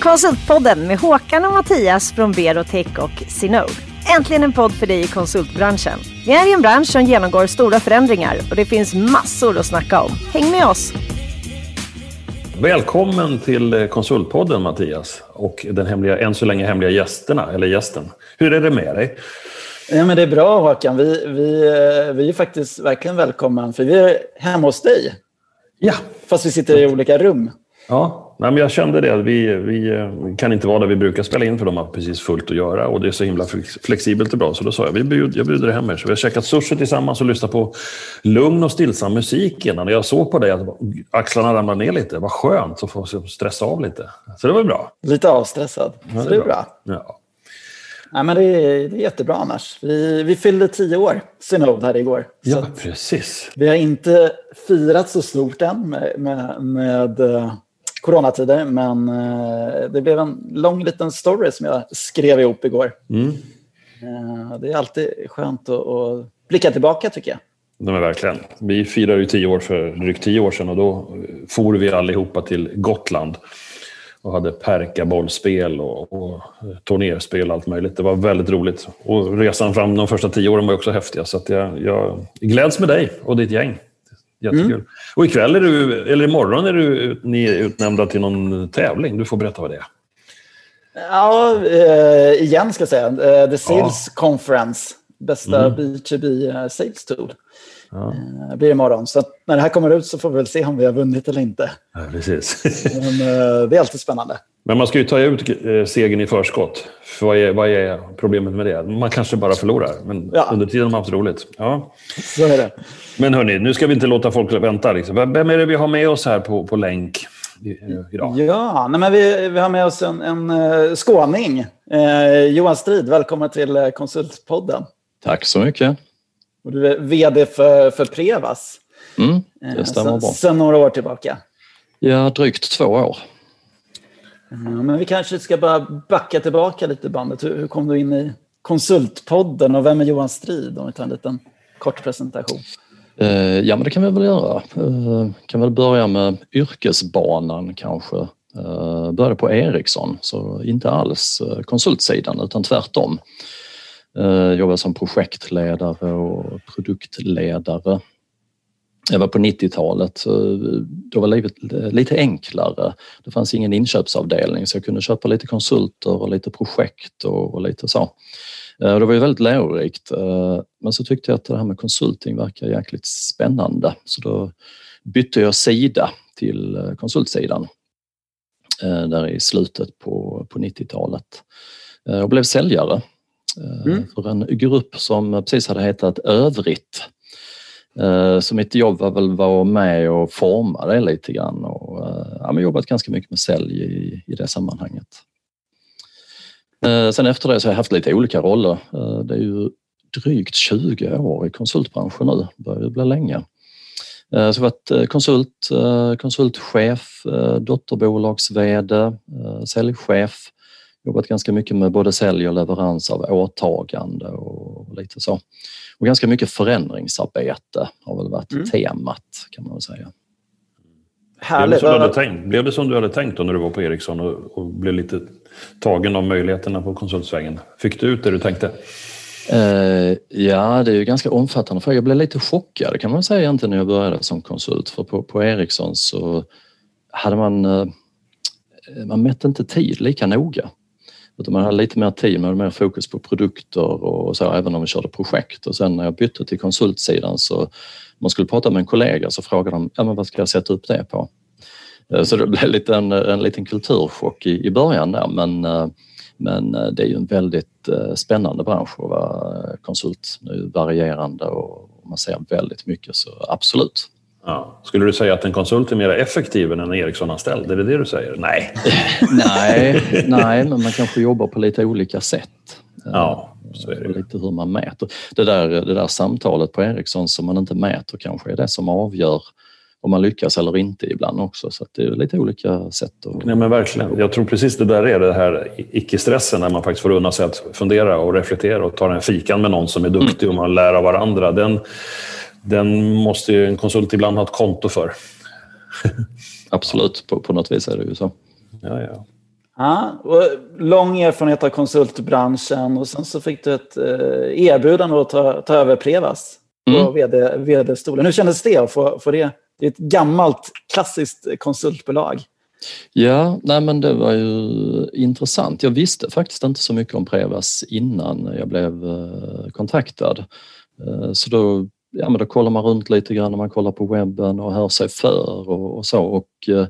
Konsultpodden med Håkan och Mattias från Berotech och Sinode. Äntligen en podd för dig i konsultbranschen. Vi är i en bransch som genomgår stora förändringar och det finns massor att snacka om. Häng med oss! Välkommen till Konsultpodden Mattias och den hemliga, än så länge hemliga gästerna, eller gästen. Hur är det med dig? Ja, men det är bra Håkan. Vi, vi, eh, vi är faktiskt verkligen välkomna för vi är hemma hos dig. Ja. Fast vi sitter i olika rum. Ja, nej, men jag kände det. Vi, vi eh, kan inte vara där vi brukar spela in för de har precis fullt att göra och det är så himla flexibelt och bra. Så då sa jag, vi bjud, jag bjuder hem er. Så vi har käkat sushi tillsammans och lyssnat på lugn och stillsam musik innan. Och jag såg på dig att axlarna ramlade ner lite. Vad skönt att få stressa av lite. Så det var bra. Lite avstressad. Ja, så det är bra. bra. Ja. Nej, men det, är, det är jättebra annars. Vi, vi fyllde tio år, Synod, här igår. Ja, precis. Vi har inte firat så stort än med, med, med uh, coronatider, men uh, det blev en lång liten story som jag skrev ihop igår. Mm. Uh, det är alltid skönt att, att blicka tillbaka, tycker jag. De är verkligen. Vi firade ju tio år för drygt tio år sedan och då for vi allihopa till Gotland och hade perkabollspel och, och turnerspel och allt möjligt. Det var väldigt roligt. Och resan fram de första tio åren var också häftiga. Så att jag, jag gläds med dig och ditt gäng. Jättekul. Mm. Och ikväll är du, eller imorgon är du ni är utnämnda till någon tävling. Du får berätta vad det är. Ja, eh, igen ska jag säga. Uh, The Sales ja. Conference. Bästa mm. B2B uh, Sales Tool. Ja. Det blir imorgon. Så när det här kommer ut så får vi väl se om vi har vunnit eller inte. Ja, precis. Men eh, det är alltid spännande. Men man ska ju ta ut eh, segern i förskott. För vad, är, vad är problemet med det? Man kanske bara förlorar, men ja. under tiden har man haft roligt. Ja. Så är det. Men hörni, nu ska vi inte låta folk vänta. Liksom. Vem är det vi har med oss här på, på länk idag? Ja, nej, men vi, vi har med oss en, en uh, skåning. Uh, Johan Strid, välkommen till Konsultpodden. Tack så mycket. Och du är vd för, för Prevas. Mm, det eh, stämmer bra. Sen några år tillbaka. Ja, drygt två år. Ja, men vi kanske ska bara backa tillbaka lite bandet. Hur, hur kom du in i Konsultpodden och vem är Johan Strid? Om vi tar en liten kort presentation. Eh, ja, men det kan vi väl göra. Eh, kan väl börja med yrkesbanan kanske. Eh, började på Ericsson, så inte alls eh, konsultsidan utan tvärtom. Eh, jobbade som projektledare och produktledare. Jag var på 90-talet, då var livet lite enklare. Det fanns ingen inköpsavdelning så jag kunde köpa lite konsulter och lite projekt och, och lite så. Eh, det var ju väldigt lärorikt. Eh, men så tyckte jag att det här med konsulting verkar jäkligt spännande så då bytte jag sida till konsultsidan där i slutet på, på 90-talet och blev säljare Mm. Eh, för en grupp som precis hade hetat Övrigt. Eh, så mitt jobb var väl att vara med och forma det lite grann och eh, ja, jobbat ganska mycket med sälj i, i det sammanhanget. Eh, sen efter det så har jag haft lite olika roller. Det är ju drygt 20 år i konsultbranschen nu, det börjar ju bli länge. Så jag har varit konsult, konsultchef, dotterbolags-VD, säljchef, jobbat ganska mycket med både sälj och leverans av åtagande och lite så. Och ganska mycket förändringsarbete har väl varit mm. temat kan man väl säga. Blev det, som du tänkt? blev det som du hade tänkt då när du var på Ericsson och, och blev lite tagen av möjligheterna på konsultsvägen? Fick du ut det du tänkte? Uh, ja, det är ju ganska omfattande för jag blev lite chockad kan man säga egentligen när jag började som konsult. För på, på Ericsson så hade man, uh, man mätte inte tid lika noga. Utan man hade lite mer tid, man hade mer fokus på produkter och så, även om vi körde projekt. Och sen när jag bytte till konsultsidan så man skulle prata med en kollega så frågade de, ja men vad ska jag sätta upp det på? Eh, så det blev lite en, en liten kulturchock i, i början där men, eh, men eh, det är ju en väldigt spännande bransch att vara konsult. Nu varierande och man ser väldigt mycket så absolut. Ja. Skulle du säga att en konsult är mer effektiv än en Ericsson-anställd? Är det det du säger? Nej. nej, nej, men man kanske jobbar på lite olika sätt. Ja, så är det. Lite hur man mäter. Det där, det där samtalet på Ericsson som man inte mäter kanske är det som avgör om man lyckas eller inte ibland också. Så det är lite olika sätt. Att... Nej, men verkligen. Jag tror precis det där är det här icke-stressen när man faktiskt får unna sig att fundera och reflektera och ta en fikan med någon som är duktig mm. och man lär av varandra. Den, den måste ju en konsult ibland ha ett konto för. Absolut, på, på något vis är det ju så. Ja, ja. Ja, och lång erfarenhet av konsultbranschen och sen så fick du ett eh, erbjudande att ta, ta över Prevas på mm. vd, vd-stolen. Hur kändes det att få, få det? Det är ett gammalt klassiskt konsultbolag. Ja, nej men det var ju intressant. Jag visste faktiskt inte så mycket om Prevas innan jag blev eh, kontaktad. Eh, så då, ja, men då kollar man runt lite grann när man kollar på webben och hör sig för och, och så och eh,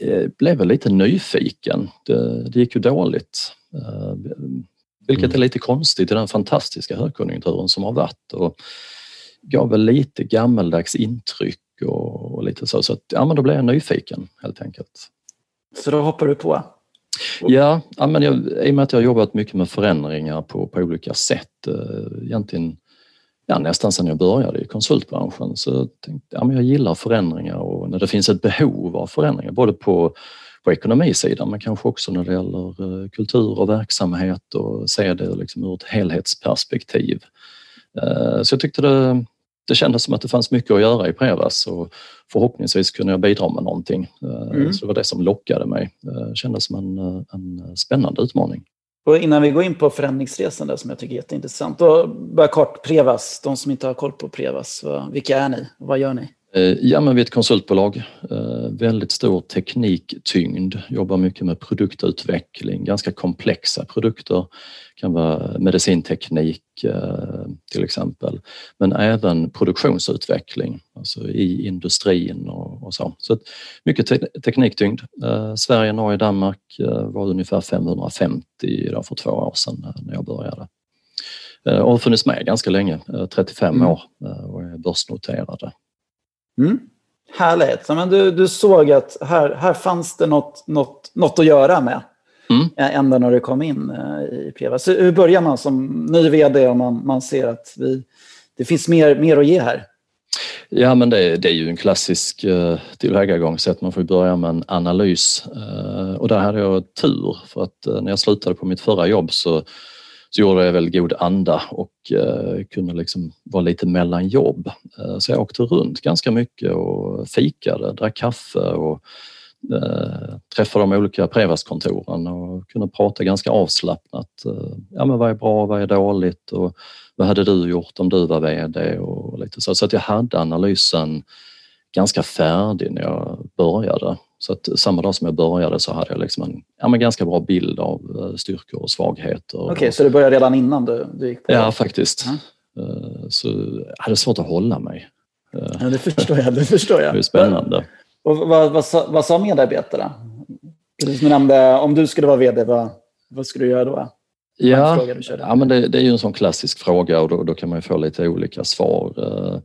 eh blev väl lite nyfiken. Det, det gick ju dåligt. Eh, vilket mm. är lite konstigt i den fantastiska högkonjunkturen som har varit och gav väl lite gammeldags intryck och, och lite så. Så att, ja, men då blev jag nyfiken helt enkelt. Så då hoppar du på? Ja, ja men jag, i och med att jag har jobbat mycket med förändringar på, på olika sätt, eh, egentligen ja, nästan sedan jag började i konsultbranschen, så tänkte jag ja, jag gillar förändringar och när det finns ett behov av förändringar, både på, på ekonomisidan men kanske också när det gäller eh, kultur och verksamhet och se det liksom ur ett helhetsperspektiv. Eh, så jag tyckte det, det kändes som att det fanns mycket att göra i Prevas och förhoppningsvis kunde jag bidra med någonting. Eh, mm. Så det var det som lockade mig. Det kändes som en, en spännande utmaning. Och innan vi går in på förändringsresan där, som jag tycker är jätteintressant, då bara kort Prevas, de som inte har koll på Prevas, vilka är ni? Vad gör ni? Eh, ja, men vi är ett konsultbolag. Eh, väldigt stor tekniktyngd, jobbar mycket med produktutveckling, ganska komplexa produkter. Det kan vara medicinteknik eh, till exempel, men även produktionsutveckling, alltså i industrin och, och så. Så mycket te tekniktyngd. Sverige, Norge, Danmark var ungefär 550 för två år sedan när jag började och har funnits med ganska länge, 35 mm. år och är börsnoterade. Mm. Härligt. Men du, du såg att här, här fanns det något, något, något att göra med. Mm. Ända när du kom in eh, i Preva. Så hur börjar man som ny vd om man, man ser att vi, det finns mer, mer att ge här? Ja, men det, det är ju en klassisk uh, tillvägagångssätt. Man får börja med en analys. Uh, och där hade jag tur för att uh, när jag slutade på mitt förra jobb så så gjorde jag väl god anda och eh, kunde liksom vara lite mellan jobb. Eh, så jag åkte runt ganska mycket och fikade, drack kaffe och eh, träffade de olika Prevas-kontoren och kunde prata ganska avslappnat. Eh, ja, men vad är bra, vad är dåligt och vad hade du gjort om du var VD och lite så. Så att jag hade analysen ganska färdig när jag började. Så att samma dag som jag började så hade jag liksom en ja, men ganska bra bild av eh, styrkor och svagheter. Okej, okay, så det började redan innan du, du gick på? Ja, faktiskt. Mm. Så jag hade svårt att hålla mig. Ja, det förstår jag. Det förstår jag. Det är spännande. Och vad, vad, vad sa medarbetarna? Du nämnde, om du skulle vara VD, vad, vad skulle du göra då? Ja, ja men det, det, är ju en sån klassisk fråga och då, då kan man ju få lite olika svar. Uh,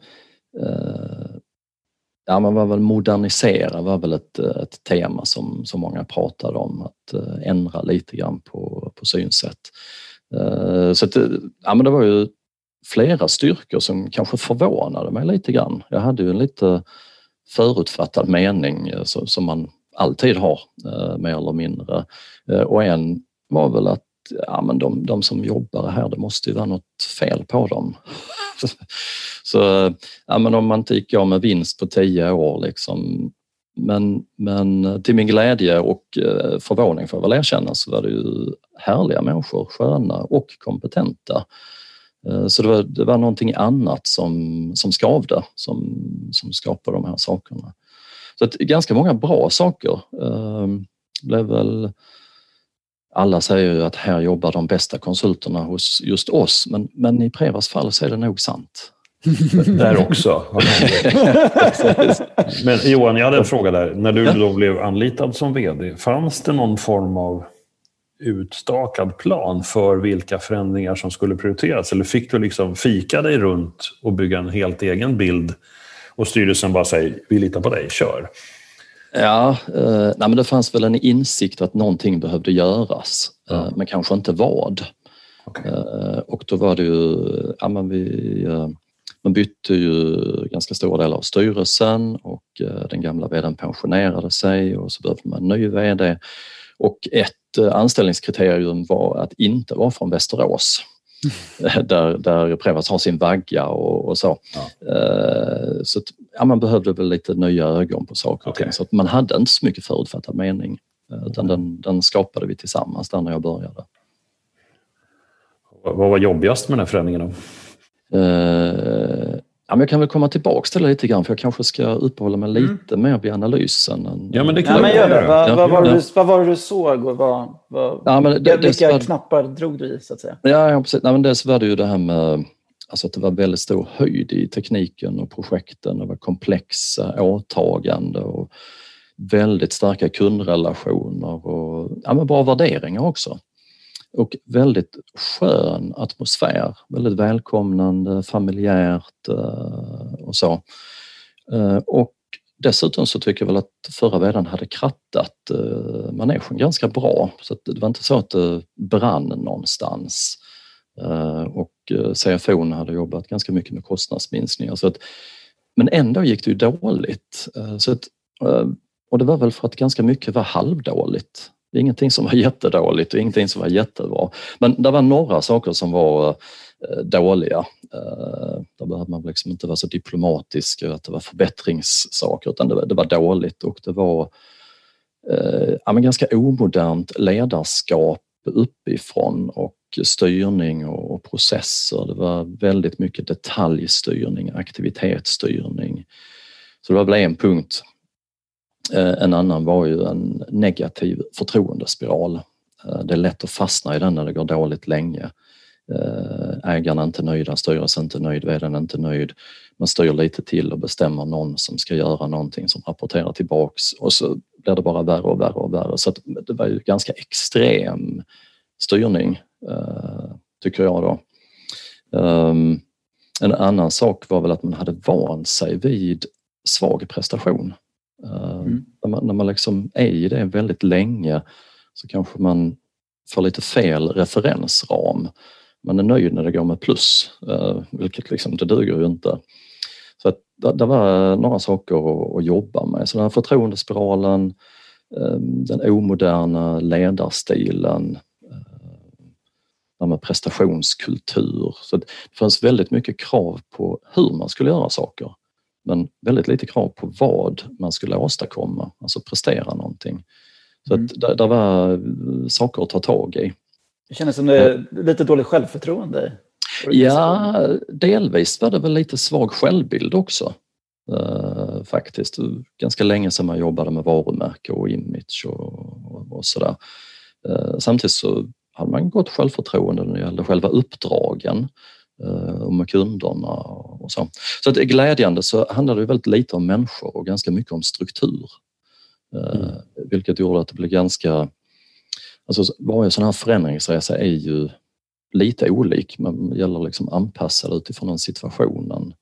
Ja, man var väl modernisera var väl ett, ett tema som, som många pratade om, att eh, ändra lite grann på, på synsätt. Eh, så att, eh, ja, men det var ju flera styrkor som kanske förvånade mig lite grann. Jag hade ju en lite förutfattad mening som man alltid har, mer eller mindre. Och en var väl att ja, men de, de som jobbar här, det måste ju vara något fel på dem. Så ja, men om man inte gick av med vinst på tio år liksom. Men, men till min glädje och eh, förvåning får jag väl erkänna så var det ju härliga människor, sköna och kompetenta. Eh, så det var, det var någonting annat som, som skavde, som, som skapade de här sakerna. Så att ganska många bra saker. Eh, blev väl alla säger ju att här jobbar de bästa konsulterna hos just oss, men, men i Prevas fall så är det nog sant. där också. men Johan, jag hade en fråga där. När du då blev anlitad som VD, fanns det någon form av utstakad plan för vilka förändringar som skulle prioriteras? Eller fick du liksom fika dig runt och bygga en helt egen bild och styrelsen bara säger vi litar på dig, kör? Ja, eh, nej men det fanns väl en insikt att någonting behövde göras, eh, men kanske inte vad. Okay. Eh, och då var det ju, ja men vi, eh, man bytte ju ganska stora delar av styrelsen och den gamla vdn pensionerade sig och så behövde man en ny vd. Och ett anställningskriterium var att inte vara från Västerås. där, där Prevas har sin vagga och, och så. Ja. Så ja, man behövde väl lite nya ögon på saker och okay. ting. Så att man hade inte så mycket förutfattad mening. Utan den, den skapade vi tillsammans där när jag började. Vad var jobbigast med den här förändringen? Då? Eh, ja, men jag kan väl komma tillbaka till det lite grann för jag kanske ska uppehålla mig mm. lite mer vid analysen. Än, ja, men det kan ja, men gör det. Vad, ja, vad, var det, vad var det du såg och vad, vad, ja, men det, vilka det, knappar drog du i? Så att säga? Ja, ja precis. Nej, men dels var det ju det här med alltså att det var väldigt stor höjd i tekniken och projekten. Det var komplexa åtaganden och väldigt starka kundrelationer och ja, men bra värderingar också och väldigt skön atmosfär. Väldigt välkomnande, familjärt eh, och så. Eh, och dessutom så tycker jag väl att förra vdn hade krattat eh, manegen ganska bra så att det var inte så att det brann någonstans. Eh, och CFO eh, hade jobbat ganska mycket med kostnadsminskningar. Så att, men ändå gick det ju dåligt. Eh, så att, eh, och det var väl för att ganska mycket var halvdåligt. Det är ingenting som var jättedåligt och ingenting som var jättebra. Men det var några saker som var dåliga. Då där behövde man liksom inte vara så diplomatisk att det var förbättringssaker utan det var, det var dåligt och det var eh, ja, men ganska omodernt ledarskap uppifrån och styrning och, processer. Det var väldigt mycket detaljstyrning, aktivitetsstyrning. Så det var väl en punkt eh, en annan var ju en negativ förtroendespiral. Eh, det är lätt att fastna i den när det går dåligt länge. Eh, ägarna är inte nöjda, styrelsen är inte nöjd, vdn är inte nöjd. Man styr lite till och bestämmer någon som ska göra någonting som rapporterar tillbaks och så blir det bara värre och värre och värre. Så det var ju ganska extrem styrning, tycker jag då. Ehm, en annan sak var väl att man hade vant sig vid svag prestation. Eh, mm. När, man, när man liksom är i det väldigt länge så kanske man får lite fel referensram. Man är nöjd när det går med plus, uh, vilket liksom, det duger ju inte. Så att det, var några saker att, jobba med. Så den här förtroendespiralen, uh, den omoderna ledarstilen, uh, med prestationskultur. Så det fanns väldigt mycket krav på hur man skulle göra saker men väldigt lite krav på vad man skulle åstadkomma, alltså prestera någonting. Så mm. att det, det var saker att ta tag i. Det kändes som det är lite dåligt självförtroende. Ja, delvis var det väl lite svag självbild också. Uh, faktiskt. Ganska länge sedan man jobbade med varumärke och image och, och, och sådär. Uh, samtidigt så hade man gott självförtroende när det gällde själva uppdragen. Eh, och med kunderna och så. Så att glädjande så handlar det väldigt lite om människor och ganska mycket om struktur. Eh, mm. Vilket gjorde att det blev ganska... Alltså varje sån här förändringsresa är ju lite olik. Man gäller liksom anpassa det utifrån den situationen.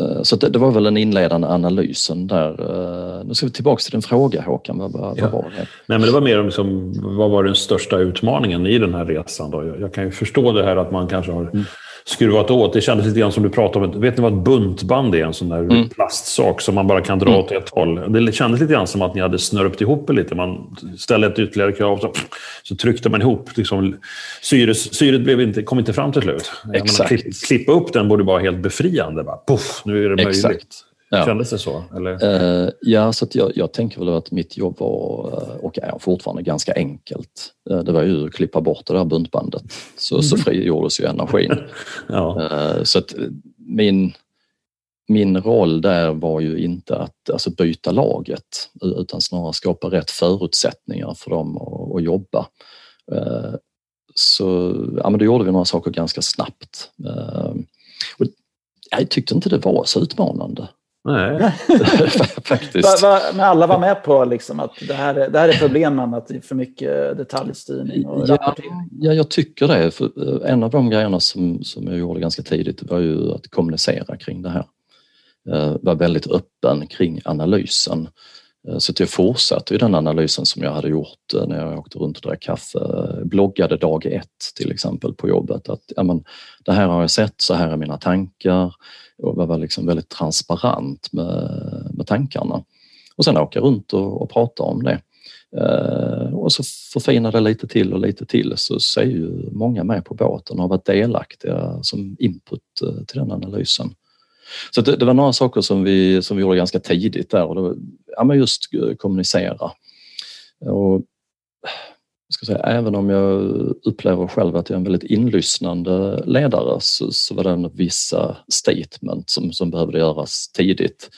Eh, så det, var väl den inledande analysen där. Eh, nu ska vi tillbaka till din fråga Håkan. Vad, vad ja. var det? Nej, men det var mer om liksom, vad var den största utmaningen i den här resan? Då? Jag, jag kan ju förstå det här att man kanske har mm skruvat åt. Det kändes lite grann som du pratade om. Vet ni vad ett buntband är? En sån där mm. plastsak som man bara kan dra mm. åt ett håll. Det kändes lite grann som att ni hade snörpt ihop det lite. Man ställde ett ytterligare krav, så, så tryckte man ihop. Liksom, syres, syret blev inte, kom inte fram till slut. Exakt. Klipp, klippa upp den borde vara helt befriande. Bara, puff, nu är det möjligt. Exakt. Ja. Kändes det så? Eller? Uh, ja, så jag, jag, tänker väl att mitt jobb var eh, och är fortfarande ganska enkelt. Uh, det var ju att klippa bort det där buntbandet så, mm. så frigjordes ju energin. ja. uh, så att min, min roll där var ju inte att alltså, byta laget utan snarare skapa rätt förutsättningar för dem att, att jobba. Så ja, men då gjorde vi några saker ganska snabbt. Och jag tyckte inte det var så utmanande. Nej. Faktiskt. Va, va, men alla var med på liksom att det här, är, det här är problemen, att det är för mycket detaljstyrning och ja, rapportering? Ja, jag tycker det. För eh, en av de grejerna som, som jag gjorde ganska tidigt var ju att kommunicera kring det här. Jag eh, var väldigt öppen kring analysen. Eh, så att jag fortsatte i den analysen som jag hade gjort eh, när jag åkte runt och drack kaffe. Bloggade dag ett till exempel på jobbet att ja, men, det här har jag sett, så här är mina tankar och var liksom väldigt transparent med, med tankarna. Och sen åka runt och, och prata om det. Eh, och så förfina det lite till och lite till så, ser ju många med på båten och har varit delaktiga som input eh, till den analysen. Så det, det, var några saker som vi, som vi gjorde ganska tidigt där och då ja, men just eh, kommunicera. Och, ska säga, även om jag upplever själv att jag är en väldigt inlyssnande ledare så, så var det vissa statement som, som behövde göras tidigt.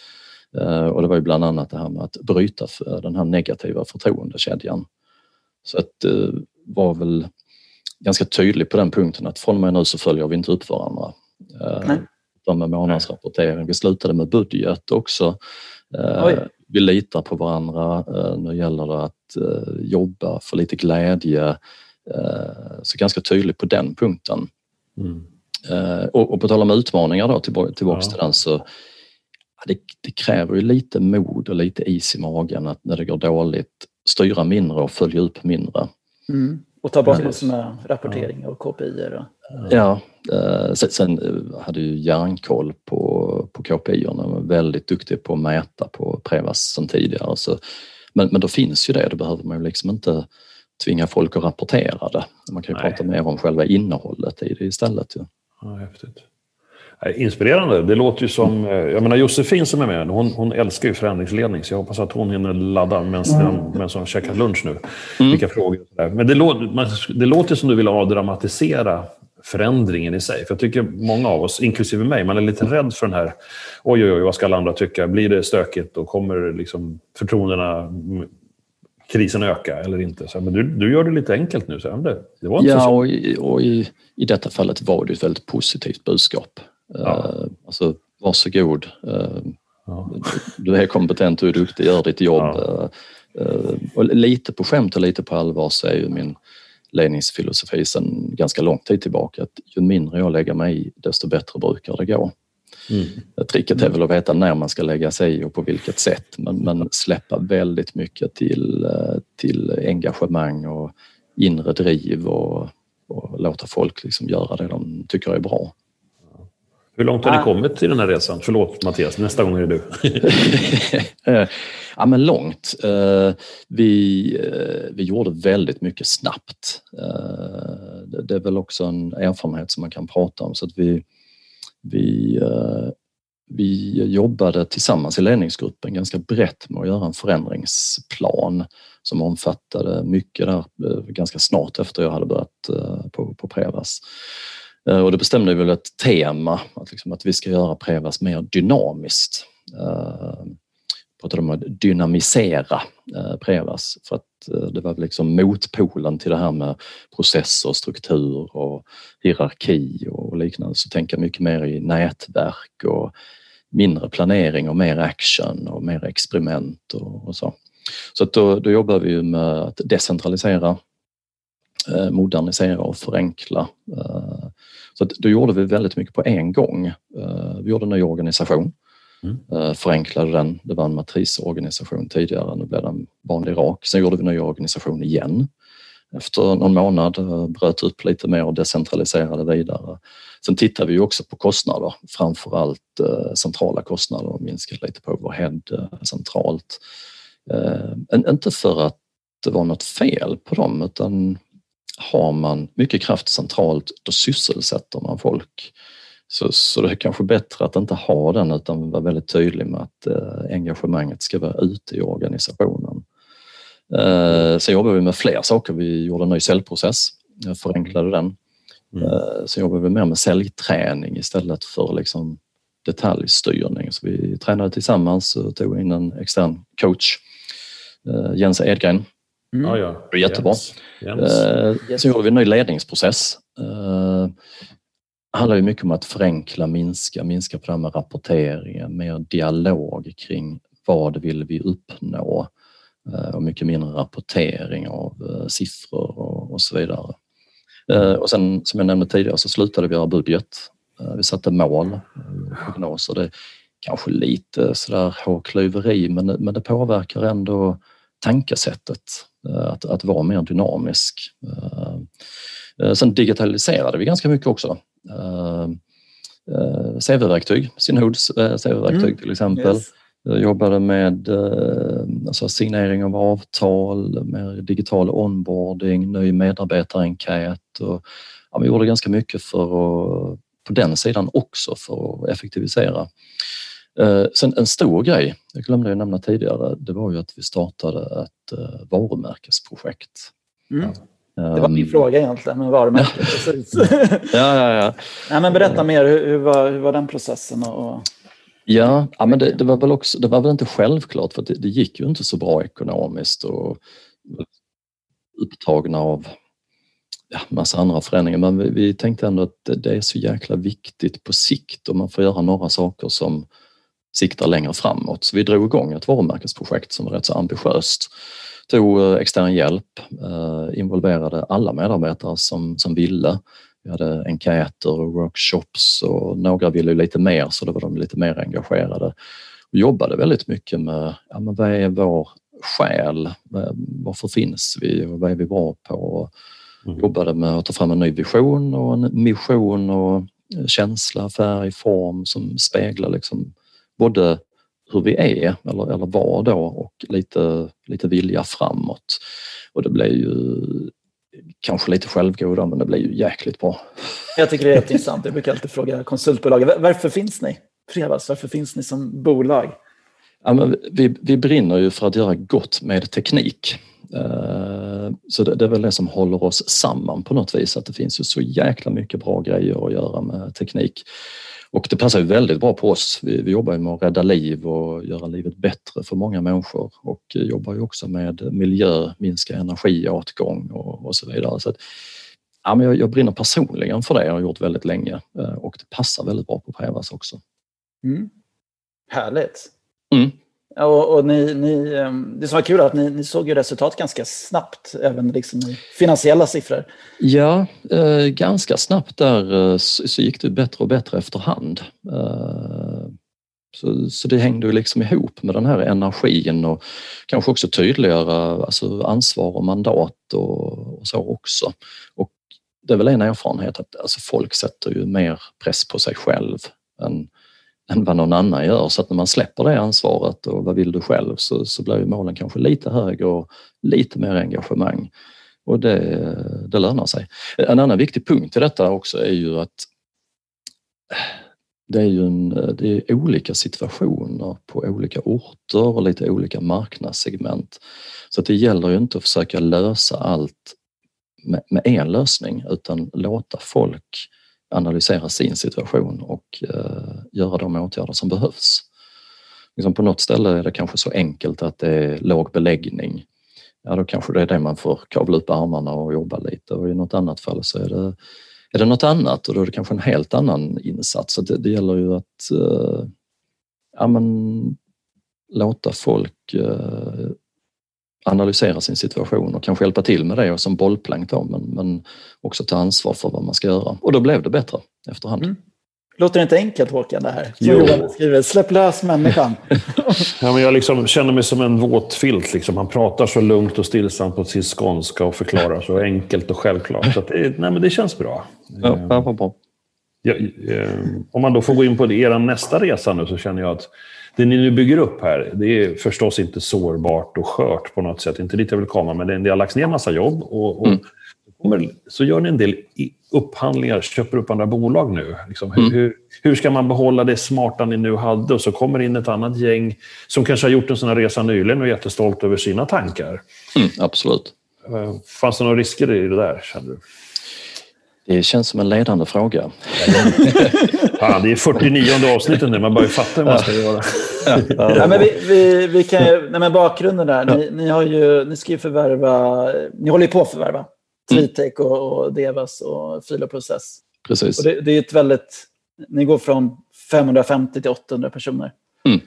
Eh, och det var ju bland annat det här med att bryta för den här negativa förtroendekedjan. Så att det var väl ganska tydlig på den punkten att från och med nu så följer vi inte upp varandra. Eh, Uh, med månadsrapportering. Vi slutade med budget också. Uh, vi litar på varandra. Uh, nu gäller det att uh, jobba för lite glädje. Så ganska tydligt på den punkten. Mm. Och, och på tal om utmaningar då, tillbaka, tillbaks ja. till den så det, det, kräver ju lite mod och lite is i magen att när det går dåligt styra mindre och följa upp mindre. Mm. Och ta bort med rapportering och KPI. Och... Ja, eh, sen eh, hade ju järnkoll på, på KPI och var väldigt duktig på att mäta på Prevas som tidigare. Så, men, men då finns ju det, då behöver man ju liksom inte tvinga folk att rapportera det. Man kan ju Nej. prata mer om själva innehållet i det istället. Ju. Ja, häftigt. Inspirerande. Det låter ju som... Eh, jag menar Josefin som är med, hon, hon älskar ju förändringsledning så jag hoppas att hon hinner ladda medan mm. hon käkar lunch nu. Mm. Vilka frågor Men det, låter, det låter som du vill avdramatisera förändringen i sig. För jag tycker många av oss, inklusive mig, man är lite rädd för den här oj, oj, oj, vad ska alla andra tycka? Blir det stökigt och kommer liksom förtroendena krisen öka eller inte? Så, men du, du gör det lite enkelt nu. Så, det, det var inte ja, så. och, i, och i, i detta fallet var det ett väldigt positivt budskap. Ja. Uh, alltså, varsågod. Uh, ja. Du är kompetent, du är duktig, gör ditt jobb. Ja. Uh, och lite på skämt och lite på allvar så är ju min ledningsfilosofi sedan ganska lång tid tillbaka att ju mindre jag lägger mig i desto bättre brukar det gå. Mm. Tricket är väl att veta när man ska lägga sig i och på vilket sätt men, men släppa väldigt mycket till, till engagemang och inre driv och, och låta folk liksom göra det de tycker är bra. Hur långt har ni kommit i den här resan? Förlåt Mattias, nästa gång är det du. ja men långt. Eh, vi, eh, vi gjorde väldigt mycket snabbt. Eh, det är väl också en erfarenhet som man kan prata om så att vi, vi, vi jobbade tillsammans i ledningsgruppen ganska brett med att göra en förändringsplan som omfattade mycket där ganska snart efter jag hade börjat på, på Prevas. Eh, och då bestämde vi väl ett tema, att, liksom, att vi ska göra Prevas mer dynamiskt. Eh, Pratade om att dynamisera eh, Prevas för att det var liksom motpolen till det här med processer, struktur och hierarki och liknande. Så tänka mycket mer i nätverk och mindre planering och mer action och mer experiment och, och så. Så att då, då jobbar vi med att decentralisera, modernisera och förenkla så då gjorde vi väldigt mycket på en gång. Eh, vi gjorde en ny organisation, mm. Eh, förenklade den. Det var en matrisorganisation tidigare, nu blev den vanlig rak. Sen gjorde vi en ny organisation igen efter någon månad, eh, bröt upp lite mer och decentraliserade vidare. Sen tittade vi också på kostnader, framförallt centrala kostnader och minskade lite på overhead centralt. Inte för att det var något fel på dem utan har man mycket kraft centralt, då sysselsätter man folk. Så, så det är kanske bättre att inte ha den utan vara väldigt tydlig med att eh, engagemanget ska vara ute i organisationen. Eh, sen jobbar vi med fler saker. Vi gjorde en ny säljprocess, förenklade den. Mm. Eh, sen jobbar vi mer med säljträning istället för liksom detaljstyrning. Så vi tränade tillsammans och tog in en extern coach, eh, Jens Edgren, Mm. Ja, ja. Det är jättebra. Jens. Jens. Eh, så gjorde vi en ny ledningsprocess. Eh, handlar ju mycket om att förenkla, minska, minska på det här med rapporteringen, mer dialog kring vad vill vi uppnå eh, och mycket mindre rapportering av eh, siffror och, så vidare. Eh, och sen som jag nämnde tidigare så slutade vi göra budget. Vi satte mål och prognoser. Det är kanske lite sådär hårklyveri men, men det påverkar ändå tankesättet Eh, att, att vara mer dynamisk. Eh, eh, sen digitaliserade vi ganska mycket också. CV-verktyg, Synhoods CV-verktyg mm. till exempel. Yes. Jag jobbade med alltså signering av avtal, med digital onboarding, ny medarbetarenkät och ja, vi gjorde ganska mycket för att på den sidan också för att effektivisera. Eh, sen en stor grej, jag glömde jag nämna tidigare, det var ju att vi startade ett eh, varumärkesprojekt. Mm. Det var min ehm, fråga egentligen, med varumärket. ja, ja, ja. Nej, men berätta mer, hur, hur, var, hur var den processen? Och... Ja, ja men det, det, var väl också, det var väl inte självklart för det, det, gick ju inte så bra ekonomiskt och upptagna av ja, massa andra förändringar. Men vi, vi tänkte ändå att det, det, är så jäkla viktigt på sikt och man får göra några saker som siktar längre framåt. Så vi drog igång ett varumärkesprojekt som var rätt så ambitiöst. Tog eh, extern hjälp, eh, involverade alla medarbetare som, som ville. Vi hade enkäter och workshops och några ville lite mer så då var de lite mer engagerade. Vi jobbade väldigt mycket med ja, men vad är vår själ? Varför finns vi och vad är vi bra på? Mm. Jobbade med att ta fram en ny vision och en mission och känsla, färg, form som speglar liksom både hur vi är eller, eller var då och lite, lite vilja framåt. Och det blev ju kanske lite självgoda men det blir ju jäkligt bra. Jag tycker det är jätteintressant. Jag brukar alltid fråga konsultbolag, varför finns ni? Frevas, varför finns ni som bolag? Ja, men vi, vi brinner ju för att göra gott med teknik. Eh, så det, det är väl det som håller oss samman på något vis, att det finns ju så jäkla mycket bra grejer att göra med teknik. Och det passar ju väldigt bra på oss. Vi, vi jobbar med att rädda liv och göra livet bättre för många människor och jobbar ju också med miljö, minska energiåtgång och, och så vidare. Så att, ja, men jag, jag brinner personligen för det och har gjort väldigt länge eh, och det passar väldigt bra på Prevas också. Mm. Härligt. Mm. Och, och ni, ni, ehm, det som var kul är att ni, ni såg ju resultat ganska snabbt, även liksom i finansiella siffror. Ja, eh, ganska snabbt där eh, så, så, gick det bättre och bättre efterhand. Eh, så, så det hängde ju liksom ihop med den här energin och kanske också tydligare alltså ansvar och mandat och, och så också. Och det är väl en erfarenhet att alltså folk sätter ju mer press på sig själv än än vad någon annan gör. Så att när man släpper det ansvaret och vad vill du själv så, så blir ju målen kanske lite högre och lite mer engagemang. Och det, det lönar sig. En annan viktig punkt i detta också är ju att det är ju en, det är olika situationer på olika orter och lite olika marknadssegment. Så att det gäller ju inte att försöka lösa allt med, med en lösning utan låta folk analysera sin situation och eh, göra de åtgärder som behövs. Liksom på något ställe är det kanske så enkelt att det är låg beläggning. Ja, då kanske det är det man får kavla upp armarna och jobba lite och i något annat fall så är det, är det något annat och då är det kanske en helt annan insats. Så det, det gäller ju att eh, ja, men, låta folk eh, analysera sin situation och kanske hjälpa till med det och som bollplank då, men, men också ta ansvar för vad man ska göra. Och då blev det bättre efterhand. Mm. Låter det inte enkelt Håkan det här? Jo. skriver, släpp lös människan. ja, men jag liksom känner mig som en våt filt. Liksom. Han pratar så lugnt och stillsamt på sin skånska och förklarar så enkelt och självklart. Så det, nej, men det känns bra. Ja, ja, bra. Ja, eh, om man då får gå in på er nästa resa nu så känner jag att det ni nu bygger upp här, det är förstås inte sårbart och skört på något sätt. Inte dit jag vill komma, men det, har lagts ner massa jobb. Och, och mm. så gör ni en del upphandlingar, köper upp andra bolag nu. Liksom, mm. hur, hur ska man behålla det smarta ni nu hade? Och så kommer in ett annat gäng som kanske har gjort en sån här resa nyligen och är jättestolt över sina tankar. Mm, absolut. Eh, fanns det några risker i det där, känner du? Det känns som en ledande fråga. ja, det är 49 avsnittet nu, man börjar fatta hur man ska göra. ja, men vi, vi, vi kan ju, nej, men bakgrunden där, ni, ni, har ju, ni ska ju förvärva, ni håller ju på att förvärva Tritec och, och Devas och Filoprocess. Precis. Och det, det, är ett väldigt, ni går från 550 till 800 personer. Mm.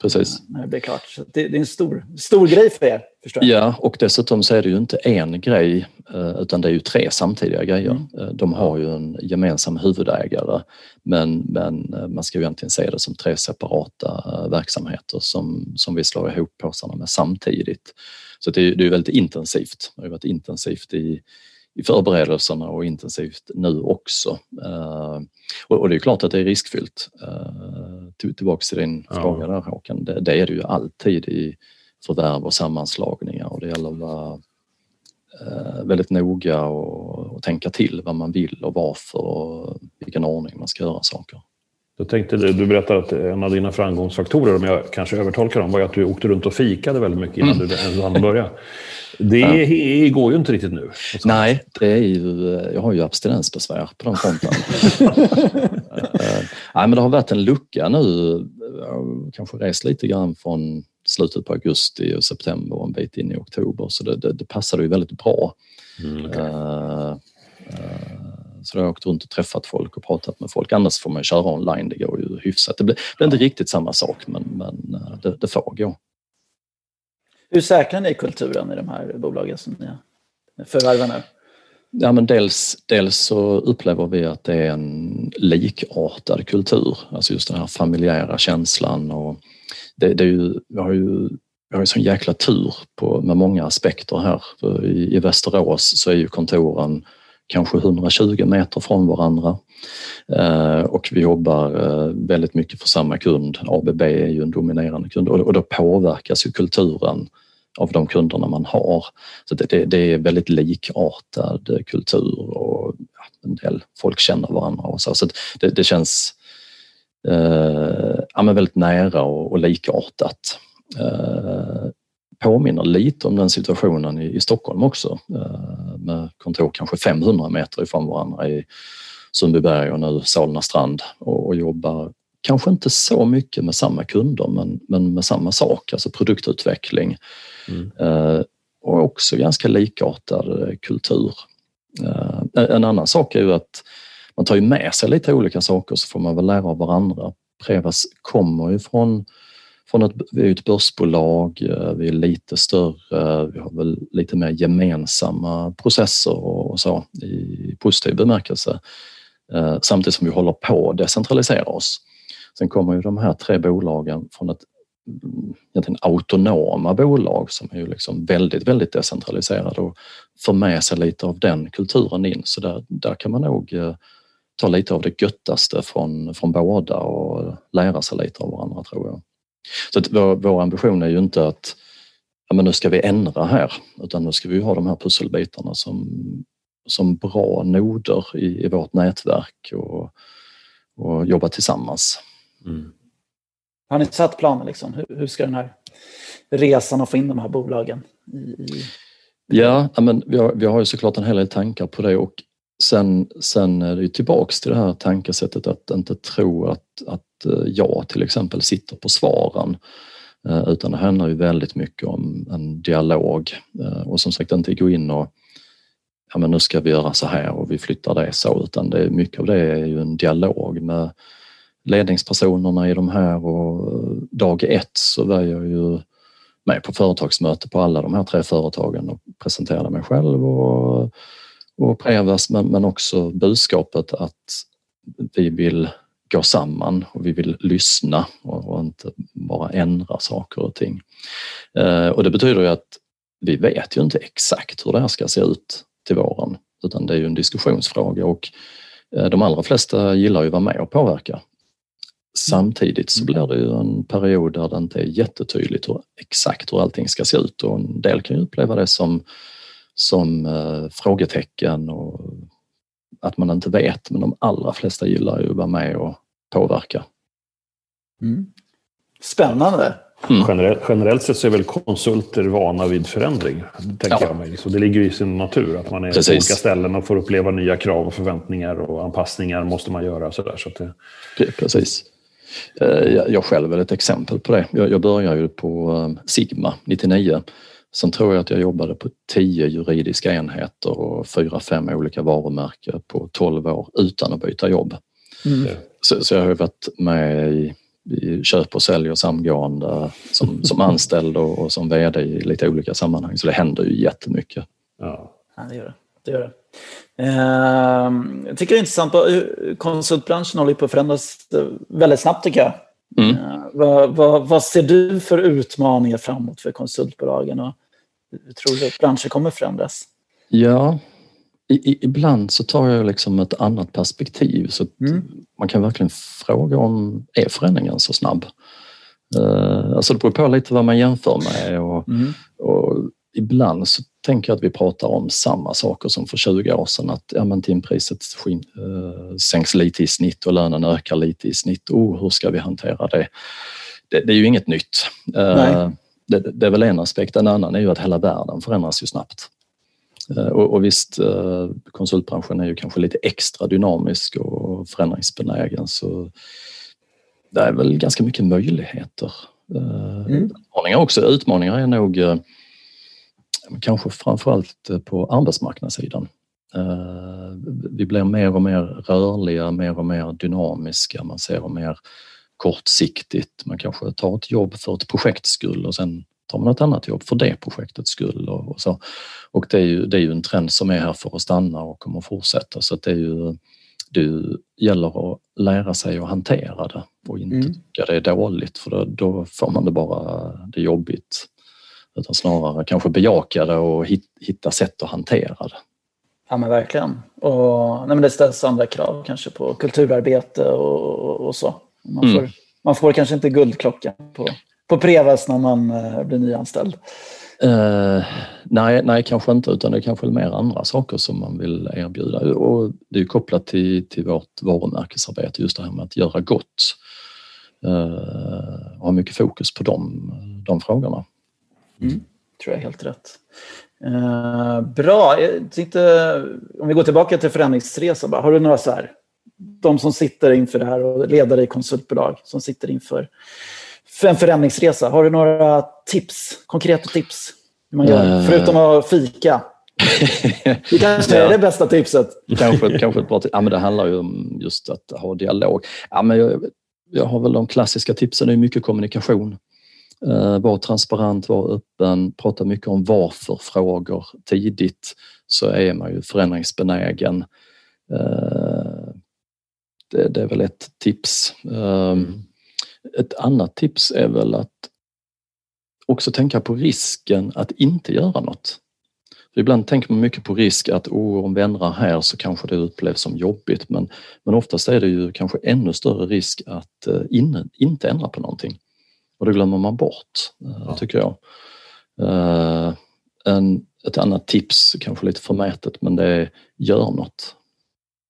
Precis. Det blir klart. Det, det, är en stor, stor grej för er. Förstår jag. Ja, och dessutom så är det ju inte en grej eh, utan det är ju tre samtidiga grejer. Mm. Eh, de har ju en gemensam huvudägare men, men eh, man ska ju egentligen se det som tre separata verksamheter som, som vi slår ihop påsarna med samtidigt. Så det är, det är väldigt intensivt. Det har varit intensivt i, i förberedelserna och intensivt nu också. Och, det är klart att det är riskfyllt tillbaka till din ja. fråga där Håkan, det, det, är det ju alltid i förvärv och sammanslagningar och det gäller att vara eh, väldigt noga och, och tänka till vad man vill och varför och vilken ordning man ska göra saker. Jag tänkte, du berättade att en av dina framgångsfaktorer, om jag kanske övertolkar dem, var att du åkte runt och fikade väldigt mycket innan mm. du ens hann börja. Det ja. går ju inte riktigt nu. Nej, det är ju, jag har ju abstinensbesvär på den fronten. Eh, nej, men det har varit en lucka nu. Jag har kanske rest lite grann från slutet på augusti och september och en bit in i oktober så det, det, det passade ju väldigt bra. Mm, okay. uh, uh, så då har jag åkt runt och träffat folk och pratat med folk. Annars får man köra online, det går ju hyfsat. Det blir, det blir inte riktigt samma sak men, men eh, det, det får gå. Hur säkrar ni kulturen i de här bolagen som ni förvärvar nu? Ja, men dels, dels så upplever vi att det är en likartad kultur, alltså just den här familjära känslan och det, det är ju, vi har ju vi har ju sån jäkla tur på, med många aspekter här. I, I Västerås så är ju kontoren kanske 120 meter från varandra. Eh, och vi jobbar eh, väldigt mycket för samma kund. ABB är ju en dominerande kund och då påverkas ju kulturen av de kunderna man har. Så det, det är väldigt likartad kultur och en del folk känner varandra och så. så det, det känns eh, ja, väldigt nära och, och likartat. Eh, påminner lite om den situationen i, i Stockholm också eh, med kontor kanske 500 meter ifrån varandra i Sundbyberg och nu Solna strand och, och jobbar kanske inte så mycket med samma kunder men, men med samma sak, alltså produktutveckling. Mm. Eh, och också ganska likartad eh, kultur. Eh, en annan sak är ju att man tar ju med sig lite olika saker så får man väl lära av varandra. Prevas kommer ju från från att vi är ett börsbolag, eh, vi är lite större, vi har väl lite mer gemensamma processer och så i positiv bemärkelse. Eh, samtidigt som vi håller på att decentralisera oss. Sen kommer ju de här tre bolagen från ett egentligen autonoma bolag som är ju liksom väldigt, väldigt decentraliserade och för med sig lite av den kulturen in. Så där, där kan man nog eh, ta lite av det göttaste från, från båda och lära sig lite av varandra tror jag. Så att vår, vår ambition är ju inte att ja, men nu ska vi ändra här, utan nu ska vi ha de här pusselbitarna som, som bra noder i, i vårt nätverk och, och jobba tillsammans. Mm. Har ni satt planen? Liksom? Hur, hur, ska den här resan att få in de här bolagen? I, i... Ja, men vi har, vi har ju såklart en hel del tankar på det och sen, sen är det ju tillbaks till det här tankesättet att inte tro att, att eh, jag till exempel sitter på svaren. Eh, utan det handlar ju väldigt mycket om en dialog eh, och som sagt inte gå in och ja men nu ska vi göra så här och vi flyttar det så utan det är mycket av det är ju en dialog med ledningspersonerna i de här och dag ett så var jag ju med på företagsmöte på alla de här tre företagen och presenterade mig själv och, och Prevas men, men också budskapet att vi vill gå samman och vi vill lyssna och, inte bara ändra saker och ting. Eh, och det betyder ju att vi vet ju inte exakt hur det här ska se ut till våren utan det är ju en diskussionsfråga och eh, de allra flesta gillar ju att vara med och påverka. Samtidigt så blir det ju en period där det inte är jättetydligt hur, exakt hur allting ska se ut och en del kan ju uppleva det som, som eh, frågetecken och att man inte vet, men de allra flesta gillar ju att vara med och påverka. Mm. Spännande. Mm. Generellt, generellt sett så är väl konsulter vana vid förändring. Tänker ja. jag mig. Så det ligger i sin natur att man är Precis. på olika ställen och får uppleva nya krav och förväntningar och anpassningar måste man göra. Så där, så det... Precis. Eh, jag själv är ett exempel på det. Jag började ju på eh, Sigma 99 Sen tror jag att jag jobbade på tio juridiska enheter och fyra, fem olika varumärken på tolv år utan att byta jobb. Mm. Så, så, jag har varit med i, i köp och sälj och samgående som, som anställd och, och, som VD i lite olika sammanhang. Så det händer ju jättemycket. Ja, ja det gör det. det, gör det. Eh, jag tycker det är intressant. Konsultbranschen håller på att förändras väldigt snabbt tycker jag. Mm. Eh, vad, vad, vad, ser du för utmaningar framåt för konsultbolagen? Och hur tror du att branschen kommer förändras? Ja, i, ibland så tar jag liksom ett annat perspektiv så mm. man kan verkligen fråga om är förändringen så snabb? Uh, alltså det beror på lite vad man jämför med och, mm. och ibland så tänker att vi pratar om samma saker som för 20 år sedan. Att ja, men timpriset äh, sänks lite i snitt och lönen ökar lite i snitt. Oh, hur ska vi hantera det? Det, det är ju inget nytt. Äh, det, det, är väl en aspekt. En annan är ju att hela världen förändras ju snabbt. Äh, och, och visst, konsultbranschen är ju kanske lite extra dynamisk och förändringsbenägen så det är väl ganska mycket möjligheter. Mm. Utmaningar också. Utmaningar är nog kanske framförallt på arbetsmarknadssidan. Eh, vi blir mer och mer rörliga, mer och mer dynamiska, man ser mer kortsiktigt. Man kanske tar ett jobb för ett projekts skull och sen tar man ett annat jobb för det projektets skull och, så. Och det är, ju, det är ju en trend som är här för att stanna och kommer att fortsätta så det är ju det gäller att lära sig att hantera det och inte mm. tycka det är dåligt för då, då får man det bara det jobbigt utan snarare kanske bejaka det och hitta sätt att hantera det. Ja men verkligen. Och, nej, men det ställs andra krav kanske på kulturarbete och, och så. Man får, mm. man får kanske inte guldklockan på, på Prevas när man uh, blir nyanställd. Uh, nej, nej, kanske inte utan det är kanske mer andra saker som man vill erbjuda och det är kopplat till, till vårt varumärkesarbete just det här med att göra gott. Uh, ha mycket fokus på de, de frågorna. Mm. tror jag är helt rätt. Eh, bra. Jag tänkte, om vi går tillbaka till förändringsresan. Har du några så här, de som sitter inför det här och ledare i konsultbolag som sitter inför för en förändringsresa. Har du några tips, konkreta tips? Hur man gör, uh... förutom att fika. Det kanske är det bästa tipset. kanske, kanske ett bra tips. Ja, men det handlar ju om just att ha dialog. Ja, men jag, jag har väl de klassiska tipsen, det är mycket kommunikation. Eh, var transparent, var öppen, prata mycket om varför-frågor tidigt så är man ju förändringsbenägen. Eh, det, är väl ett tips. Eh, mm. Ett annat tips är väl att också tänka på risken att inte göra något. För ibland tänker man mycket på risk att oh, om vi ändrar här så kanske det upplevs som jobbigt men, men oftast är det ju kanske ännu större risk att in, inte ändra på någonting. Och det glömmer man bort, eh, ja. tycker jag. Uh, en, ett annat tips, kanske lite förmätet, men det är gör något.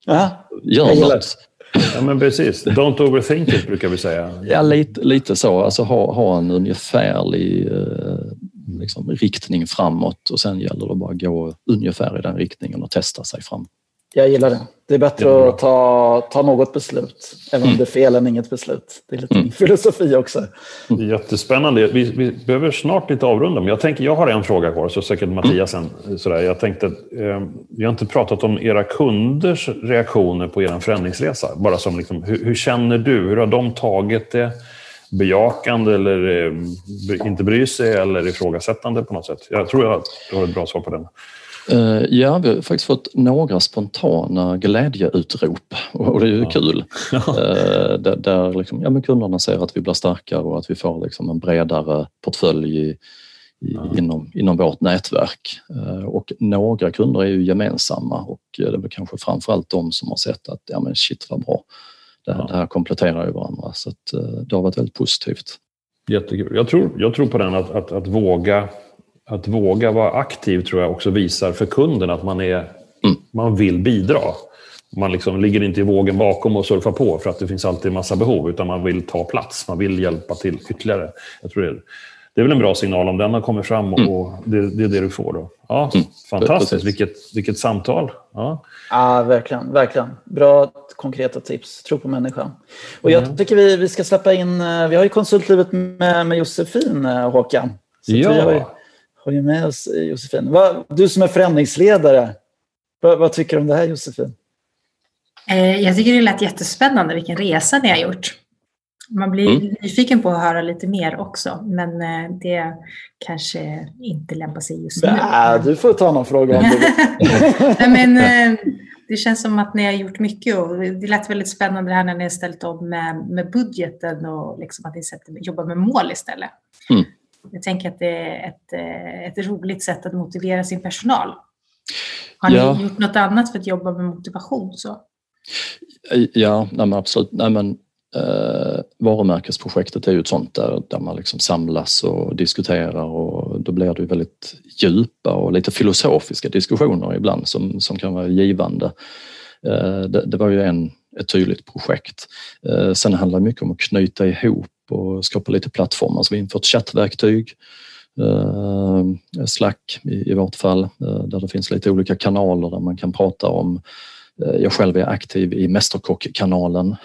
Ja, gör något. Ja men precis, don't overthink it brukar vi säga. Ja lite, lite så, alltså ha, ha en ungefärlig eh, liksom, riktning framåt och sen gäller det bara att gå ungefär i den riktningen och testa sig fram. Jag gillar det. Det är bättre det är att ta, ta något beslut, även om mm. det är fel än inget beslut. Det är lite mm. filosofi också. Det är jättespännande. Vi, vi behöver snart lite avrunda, men jag, tänker, jag har en fråga kvar, så säkert Mattias sen. Sådär. Jag tänkte, eh, vi har inte pratat om era kunders reaktioner på er förändringsresa. Bara som liksom, hur, hur, känner du? Hur har de tagit det? Bejakande eller eh, inte bry sig eller ifrågasättande på något sätt? Jag tror du har ett bra svar på den. Eh, ja, vi har faktiskt fått några spontana glädjeutrop och det är ju ja. kul. Eh, där, där liksom, ja, men kunderna ser att vi blir starkare och att vi får liksom en bredare portfölj i, i, ja. inom, inom vårt nätverk. Eh, och några kunder är ju gemensamma och det är väl kanske framförallt de som har sett att ja, men shit vad bra. Det, ja. det här kompletterar ju varandra så att, det har varit väldigt positivt. Jättekul. Jag tror, jag tror på den att, att, att våga att våga vara aktiv tror jag också visar för kunden att man, är, mm. man vill bidra. Man liksom ligger inte i vågen bakom och surfar på för att det finns alltid en massa behov, utan man vill ta plats. Man vill hjälpa till ytterligare. Jag tror det, det är väl en bra signal om den har kommit fram och, mm. och det, det, är det du får. Då. Ja, mm. Fantastiskt, vilket, vilket samtal. Ja. ja, verkligen. verkligen. Bra konkreta tips. Tro på människan. Och jag mm. tycker vi, vi ska släppa in, eh, vi har ju konsultlivet med, med Josefin, eh, Håkan. Så ja har ju med oss eh, Josefin. Du som är förändringsledare, vad, vad tycker du om det här Josefin? Eh, jag tycker det lät jättespännande vilken resa ni har gjort. Man blir mm. nyfiken på att höra lite mer också, men eh, det kanske inte lämpar sig just nu. Nej, du får ta någon fråga om du men, Det känns som att ni har gjort mycket och det lät väldigt spännande det här när ni har ställt om med, med budgeten och liksom att ni jobbar med mål istället. Mm. Jag tänker att det är ett, eh, ett roligt sätt att motivera sin personal. Har ja. ni gjort något annat för att jobba med motivation? Så? Ja, nej absolut. Nej men Eh, varumärkesprojektet är ju ett sånt där, där man liksom samlas och diskuterar och då blir det ju väldigt djupa och lite filosofiska diskussioner ibland som, som kan vara givande. Eh, det, det, var ju en, ett tydligt projekt. Eh, sen handlar det mycket om att knyta ihop och skapa lite plattformar. Så vi har infört chattverktyg, eh, Slack i, vårt fall, eh, där det finns lite olika kanaler där man kan prata om Eh, jag själv är aktiv i Mästerkock-kanalen.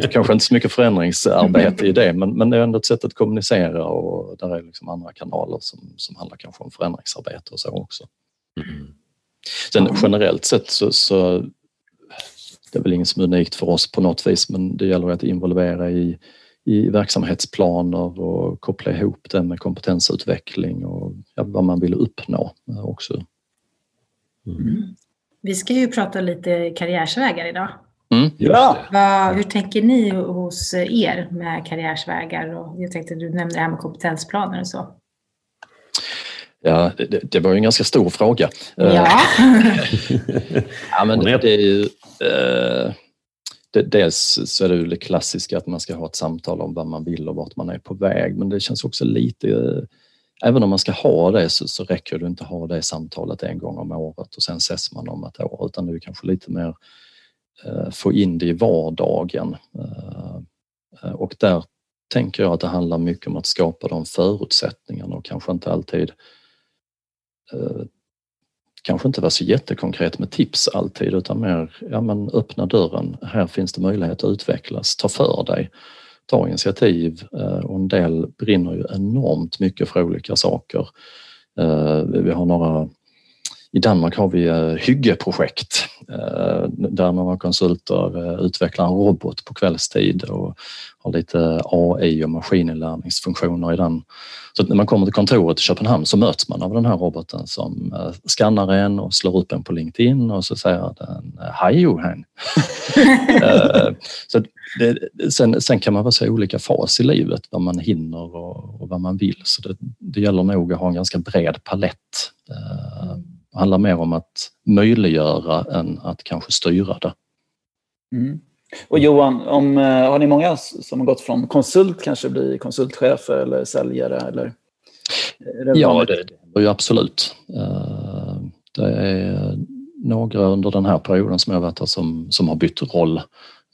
Kanske inte så mycket förändringsarbete i det men, men det är ändå ett sätt att kommunicera och där är liksom andra kanaler som, som handlar kanske om förändringsarbete och så också. Mm. Sen generellt sett så, så det är väl inget som är unikt för oss på något vis men det gäller att involvera i, i verksamhetsplaner och koppla ihop det med kompetensutveckling och ja, vad man vill uppnå också. Mm. Vi ska ju prata lite karriärsvägar idag. Mm, ja. Vad, hur tänker ni hos er med karriärsvägar? Och jag tänkte du nämnde det här med kompetensplaner och så. Ja, det, det var ju en ganska stor fråga. Ja. ja men det, det är ju, eh, det, dels så är det ju det klassiska att man ska ha ett samtal om vad man vill och vart man är på väg men det känns också lite även om man ska ha det så, så räcker det inte att ha det samtalet en gång om året och sen ses man om ett år utan det är kanske lite mer eh, få in det i vardagen. Eh, eh, och där tänker jag att det handlar mycket om att skapa de förutsättningarna och kanske inte alltid eh, Eh, kanske inte vara så jättekonkret med tips alltid utan mer ja, men öppna dörren. Här finns det möjlighet att utvecklas. Ta för dig ta initiativ eh, och en del brinner ju enormt mycket för olika saker. Eh, vi har några i Danmark har vi eh, hyggeprojekt Hygge-projekt där några konsulter eh, utvecklar en robot på kvällstid och har lite AI och maskininlärningsfunktioner i den. Så när man kommer till kontoret i Köpenhamn så möts man av den här roboten som skannar en och slår upp en på LinkedIn och så säger den Hej Johan! så det, sen, sen, kan man vara så olika fas i livet, vad man hinner och, och vad man vill. Så det, det, gäller nog att ha en ganska bred palett. Handlar mer om att möjliggöra än att kanske styra det. Mm. Och Johan, om, eh, har ni många som har gått från konsult kanske bli konsultchefer eller säljare? Eller? Det ja, det, det är ju absolut. Eh, det är några under den här perioden som jag varit här som, som har bytt roll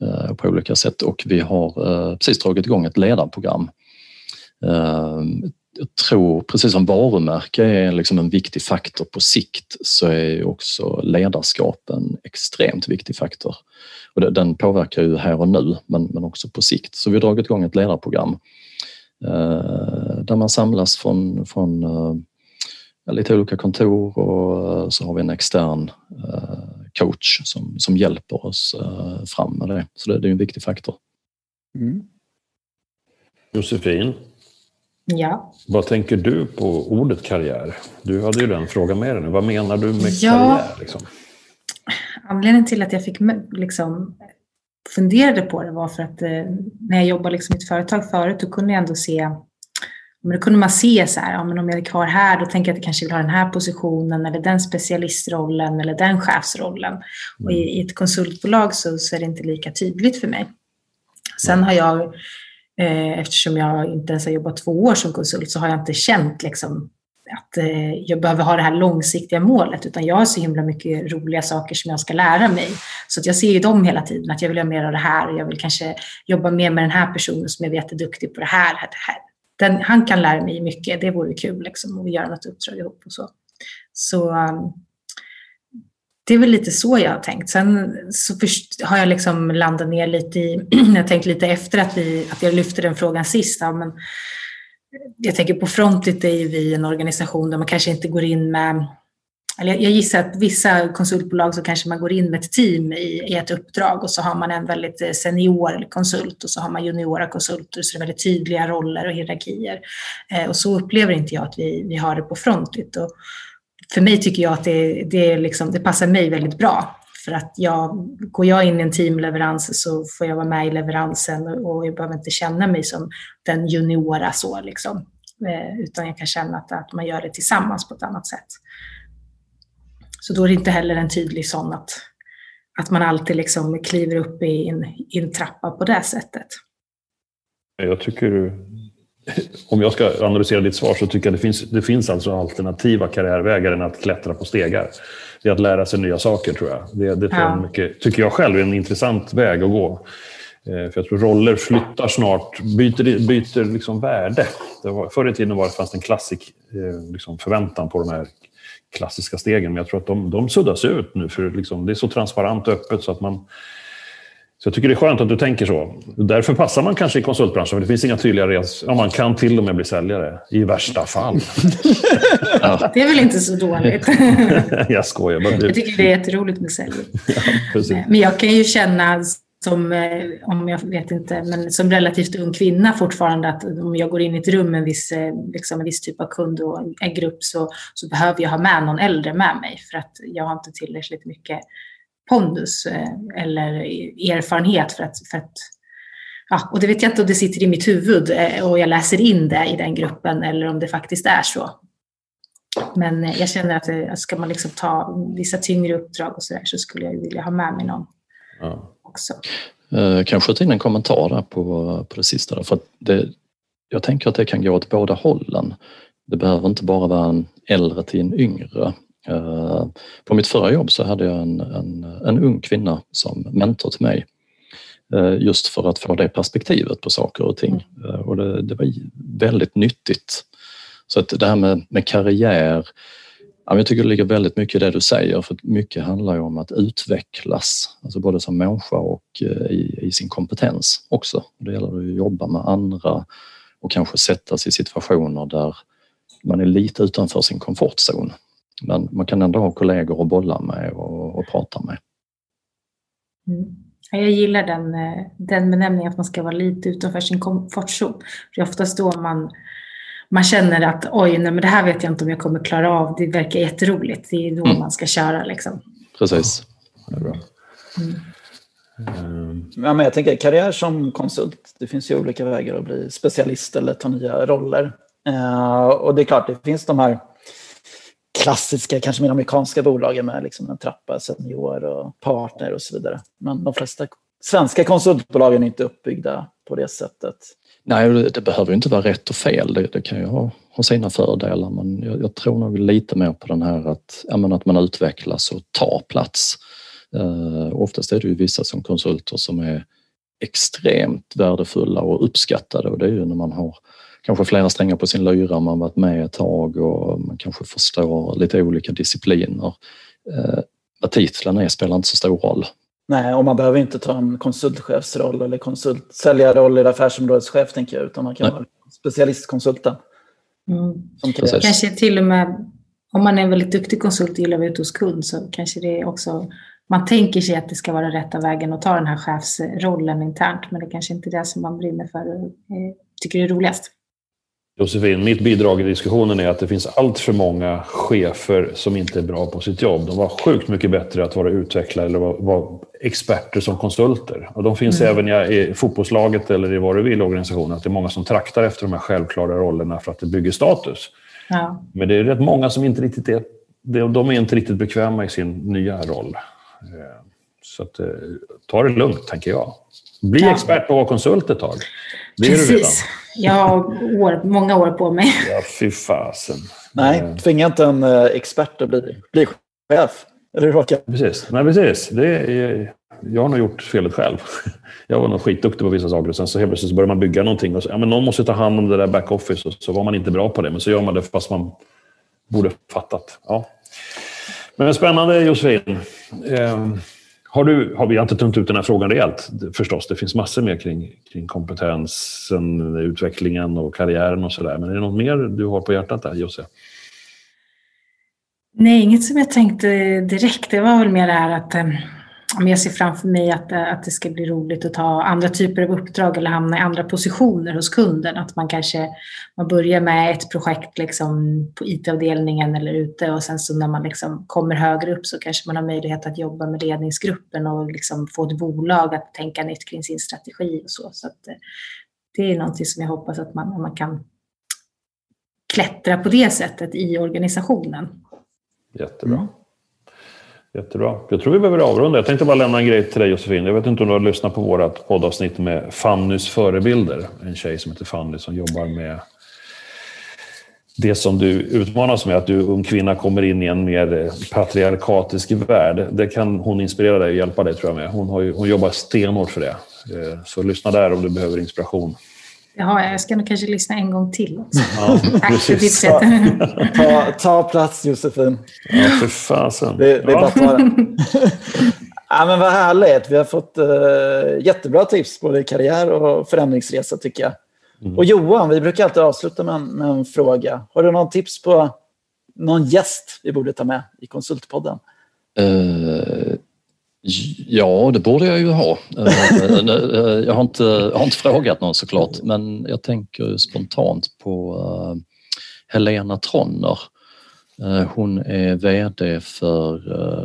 Eh, på olika sätt och vi har precis dragit igång ett ledarprogram. Eh, jag tror, precis som varumärke är liksom en viktig faktor på sikt, så är också ledarskap en extremt viktig faktor. Och den påverkar ju här och nu, men, men också på sikt. Så vi har dragit igång ett ledarprogram där man samlas från, från lite olika kontor och så har vi en extern coach som, som hjälper oss eh, fram med det. Så det, det är en viktig faktor. Mm. Josefin, ja. vad tänker du på ordet karriär? Du hade ju den frågan med dig nu. Vad menar du med ja. karriär? Liksom? Anledningen till att jag fick liksom, funderade på det var för att eh, när jag jobbade liksom i ett företag förut, då kunde jag ändå se men då kunde man se så här, ja, men om jag är kvar här, då tänker jag att jag kanske vill ha den här positionen eller den specialistrollen eller den chefsrollen. Mm. Och i, i, ett konsultbolag så, så, är det inte lika tydligt för mig. Sen har jag, Eh, eftersom jag inte ens har jobbat två år som konsult, så har jag inte känt liksom, att eh, jag behöver ha det här långsiktiga målet, utan jag har så himla mycket roliga saker som jag ska lära mig. Så att jag ser ju dem hela tiden, att jag vill göra mer av det här och jag vill kanske jobba mer med den här personen som jag vet är duktig på det här, det här den, han kan lära mig mycket, det vore kul liksom, och göra något uppdrag ihop och så. Så ehm, det är väl lite så jag har tänkt. Sen så först, har jag liksom landat ner lite i, jag har tänkt lite efter att, vi, att jag lyfte den frågan sist, ja, men jag tänker på Frontit är ju vi en organisation där man kanske inte går in med eller jag gissar att vissa konsultbolag så kanske man går in med ett team i, i ett uppdrag och så har man en väldigt eh, senior konsult och så har man juniora konsulter så det är väldigt tydliga roller och hierarkier. Eh, och så upplever inte jag att vi, vi har det på Frontit. Och för mig tycker jag att det, det, liksom, det passar mig väldigt bra. För att jag, går jag in i en teamleverans så får jag vara med i leveransen och jag behöver inte känna mig som den juniora så liksom. Eh, utan jag kan känna att, att man gör det tillsammans på ett annat sätt. Så då är det inte heller en tydlig sån att, att man alltid liksom kliver upp i en, i en trappa på det sättet. Jag tycker, om jag ska analysera ditt svar, så tycker jag det finns, det finns alltså alternativa karriärvägar än att klättra på stegar. Det är att lära sig nya saker, tror jag. Det, det tror ja. jag mycket, tycker jag själv är en intressant väg att gå. Eh, för jag tror roller flyttar snart, byter, byter liksom värde. Det var, förr i tiden var det fanns en klassik eh, liksom förväntan på de här klassiska stegen, men jag tror att de, de suddas ut nu. för liksom, Det är så transparent och öppet så att man... Så jag tycker det är skönt att du tänker så. Därför passar man kanske i konsultbranschen, för det finns inga tydliga res... Ja, man kan till och med bli säljare, i värsta fall. ja. Det är väl inte så dåligt? jag skojar. Men det... Jag tycker det är jätteroligt med sälj. Ja, men jag kan ju känna som, eh, om jag vet inte, men som relativt ung kvinna fortfarande att om jag går in i ett rum med en viss, eh, liksom en viss typ av kund och en grupp så, så behöver jag ha med någon äldre med mig för att jag har inte tillräckligt mycket pondus eh, eller erfarenhet för att, för att ja, och det vet jag inte om det sitter i mitt huvud och jag läser in det i den gruppen eller om det faktiskt är så. Men jag känner att ska man liksom ta vissa tyngre uppdrag och så där så skulle jag vilja ha med mig någon. Ja också. Eh, kan skjuta in en kommentar där på, på det sista? Där, för det, jag tänker att det kan gå åt båda hållen. Det behöver inte bara vara en äldre till en yngre. Eh, på mitt förra jobb så hade jag en, en, en ung kvinna som mentor till mig eh, just för att få det perspektivet på saker och ting. Mm. Och det, det, var väldigt nyttigt. Så att det här med, med karriär jag tycker det ligger väldigt mycket i det du säger för mycket handlar ju om att utvecklas, alltså både som människa och eh, i, i sin kompetens också. Det gäller att jobba med andra och kanske sätta sig i situationer där man är lite utanför sin komfortzon. Men man kan ändå ha kollegor att bolla med och, och prata med. Mm. Jag gillar den, eh, den benämningen att man ska vara lite utanför sin komfortzon. Det är oftast då man man känner att oj, nej, men det här vet jag inte om jag kommer klara av. Det verkar jätteroligt. Det är då mm. man ska köra. Liksom. Precis. Det är bra. Mm. Mm. Ja, men jag tänker karriär som konsult. Det finns ju olika vägar att bli specialist eller ta nya roller. Uh, och det är klart, det finns de här klassiska, kanske mer amerikanska bolagen med liksom en trappa, senior och partner och så vidare. Men de flesta svenska konsultbolagen är inte uppbyggda på det sättet. Nej, det behöver inte vara rätt och fel. Det, det kan ju ha, ha sina fördelar men jag, jag, tror nog lite mer på den här att, menar, att man utvecklas och tar plats. Uh, oftast är det ju vissa som konsulter som är extremt värdefulla och uppskattade och det är ju när man har kanske flera strängar på sin lyra, man varit med ett tag och man kanske förstår lite olika discipliner. Uh, vad titeln är spelar inte så stor roll. Nej, och man behöver inte ta en konsultchefsroll eller konsultsäljarroll eller affärsområdeschef, tänker jag, utan man kan Nej. vara specialistkonsulten. Mm. Kanske till och med, om man är en väldigt duktig konsult och gillar att vara ute hos kund, så kanske det är också, man tänker sig att det ska vara rätta vägen att ta den här chefsrollen internt, men det kanske inte är det som man brinner för och tycker är roligast. Josefin, mitt bidrag i diskussionen är att det finns allt för många chefer som inte är bra på sitt jobb. De var sjukt mycket bättre att vara utvecklare eller vara, experter som konsulter. Och de finns mm. även i, fotbollslaget eller i vad du vill organisationen. Att det är många som traktar efter de här självklara rollerna för att det bygger status. Ja. Men det är rätt många som inte riktigt är, de är inte riktigt bekväma i sin nya roll. Eh, så att, eh, ta det lugnt, tänker jag. Bli ja. expert och vara konsult ett tag. Det är Precis. du redan. Jag har år, många år på mig. Ja, fy fasen. Nej, eh. tvinga inte en eh, expert att bli, bli chef. Eller hur, Precis. Nej, precis. Det är, jag har nog gjort felet själv. Jag var nog skitduktig på vissa saker och sen så helt plötsligt så börjar man bygga någonting och så, ja, men någon måste ta hand om det där backoffice och så var man inte bra på det. Men så gör man det fast man borde fattat. Ja. Men spännande Josefin. Har du, har vi inte tömt ut den här frågan rejält förstås. Det finns massor mer kring, kring kompetensen, utvecklingen och karriären och sådär. Men är det något mer du har på hjärtat där, Jose? Nej, inget som jag tänkte direkt. Det var väl mer det här att ehm, men jag ser framför mig att, eh, att det ska bli roligt att ta andra typer av uppdrag eller hamna i andra positioner hos kunden. Att man kanske man börjar med ett projekt liksom på IT-avdelningen eller ute och sen så när man liksom kommer högre upp så kanske man har möjlighet att jobba med ledningsgruppen och liksom få ett bolag att tänka nytt kring sin strategi och så. så att, eh, det är någonting som jag hoppas att man, man kan klättra på det sättet i organisationen. Jättebra. Mm. Jättebra. Jag tror vi behöver avrunda. Jag tänkte bara lämna en grej till dig Josefin. Jag vet inte om du har lyssnat på vårt poddavsnitt med Fannys förebilder. En tjej som heter Fanny som jobbar med det som du utmanas med, att du ung kvinna kommer in i en mer patriarkatisk värld. Det kan hon inspirera dig och hjälpa dig tror jag med. Hon, har ju, hon jobbar stenhårt för det. Eh, så lyssna där om du behöver inspiration. Jaha, jag ska nog kanske lyssna en gång till också. Ja, Tack för tipset. Ta, ta plats Josefin. Ja, för fasen. Det, det är ja. bara att ta den. ja, men vad härligt. Vi har fått uh, jättebra tips, både karriär och förändringsresa tycker jag. Mm. Och Johan, vi brukar alltid avsluta med en, med en fråga. Har du någon tips på någon gäst vi borde ta med i Konsultpodden? Uh, Ja, det borde jag ju ha. Eh, eh, jag har inte, jag har inte frågat någon såklart, men jag tänker spontant på eh, Helena Tronner. Hon är VD för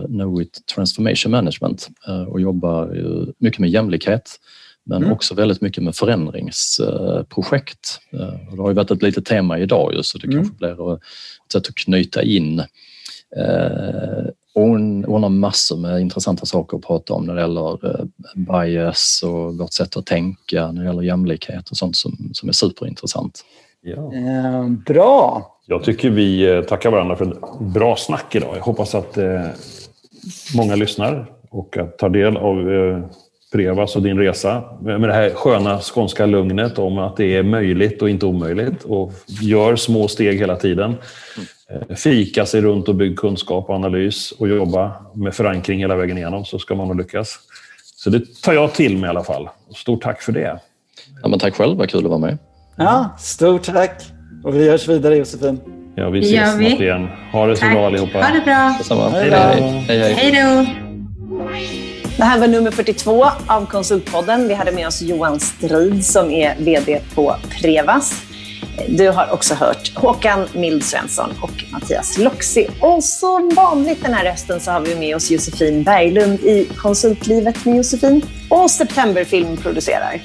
Knowit Transformation Management och jobbar mycket med jämlikhet men mm. också väldigt mycket med förändringsprojekt. Det har ju varit ett litet tema idag just så det mm. kanske blir ett sätt att knyta in hon, hon har massor med intressanta saker att prata om när det gäller eh, bias och vårt sätt att tänka, när det gäller jämlikhet och sånt som, som är superintressant. Ja. Eh, bra! Jag tycker vi eh, tackar varandra för ett bra snack idag. Jag hoppas att eh, många lyssnar och att tar del av eh, Prevas och din resa med det här sköna skånska lugnet om att det är möjligt och inte omöjligt och gör små steg hela tiden. Eh, fika sig runt och bygga kunskap och analys och jobba med förankring hela vägen igenom så ska man nog lyckas. Så det tar jag till mig i alla fall. Stort tack för det. Ja, men tack själv, vad kul att vara med. Ja, stort tack. Och vi hörs vidare Josefin. Ja, vi ses snart igen. Ha det så bra allihopa. Ha det bra. Detsamma. Hej då. Hej, hej. då. Det här var nummer 42 av Konsultpodden. Vi hade med oss Johan Strid som är VD på Prevas. Du har också hört Håkan Mild Svensson och Mattias Loxi. Och som vanligt den här hösten så har vi med oss Josefin Berglund i Konsultlivet med Josefin. Och Septemberfilm producerar.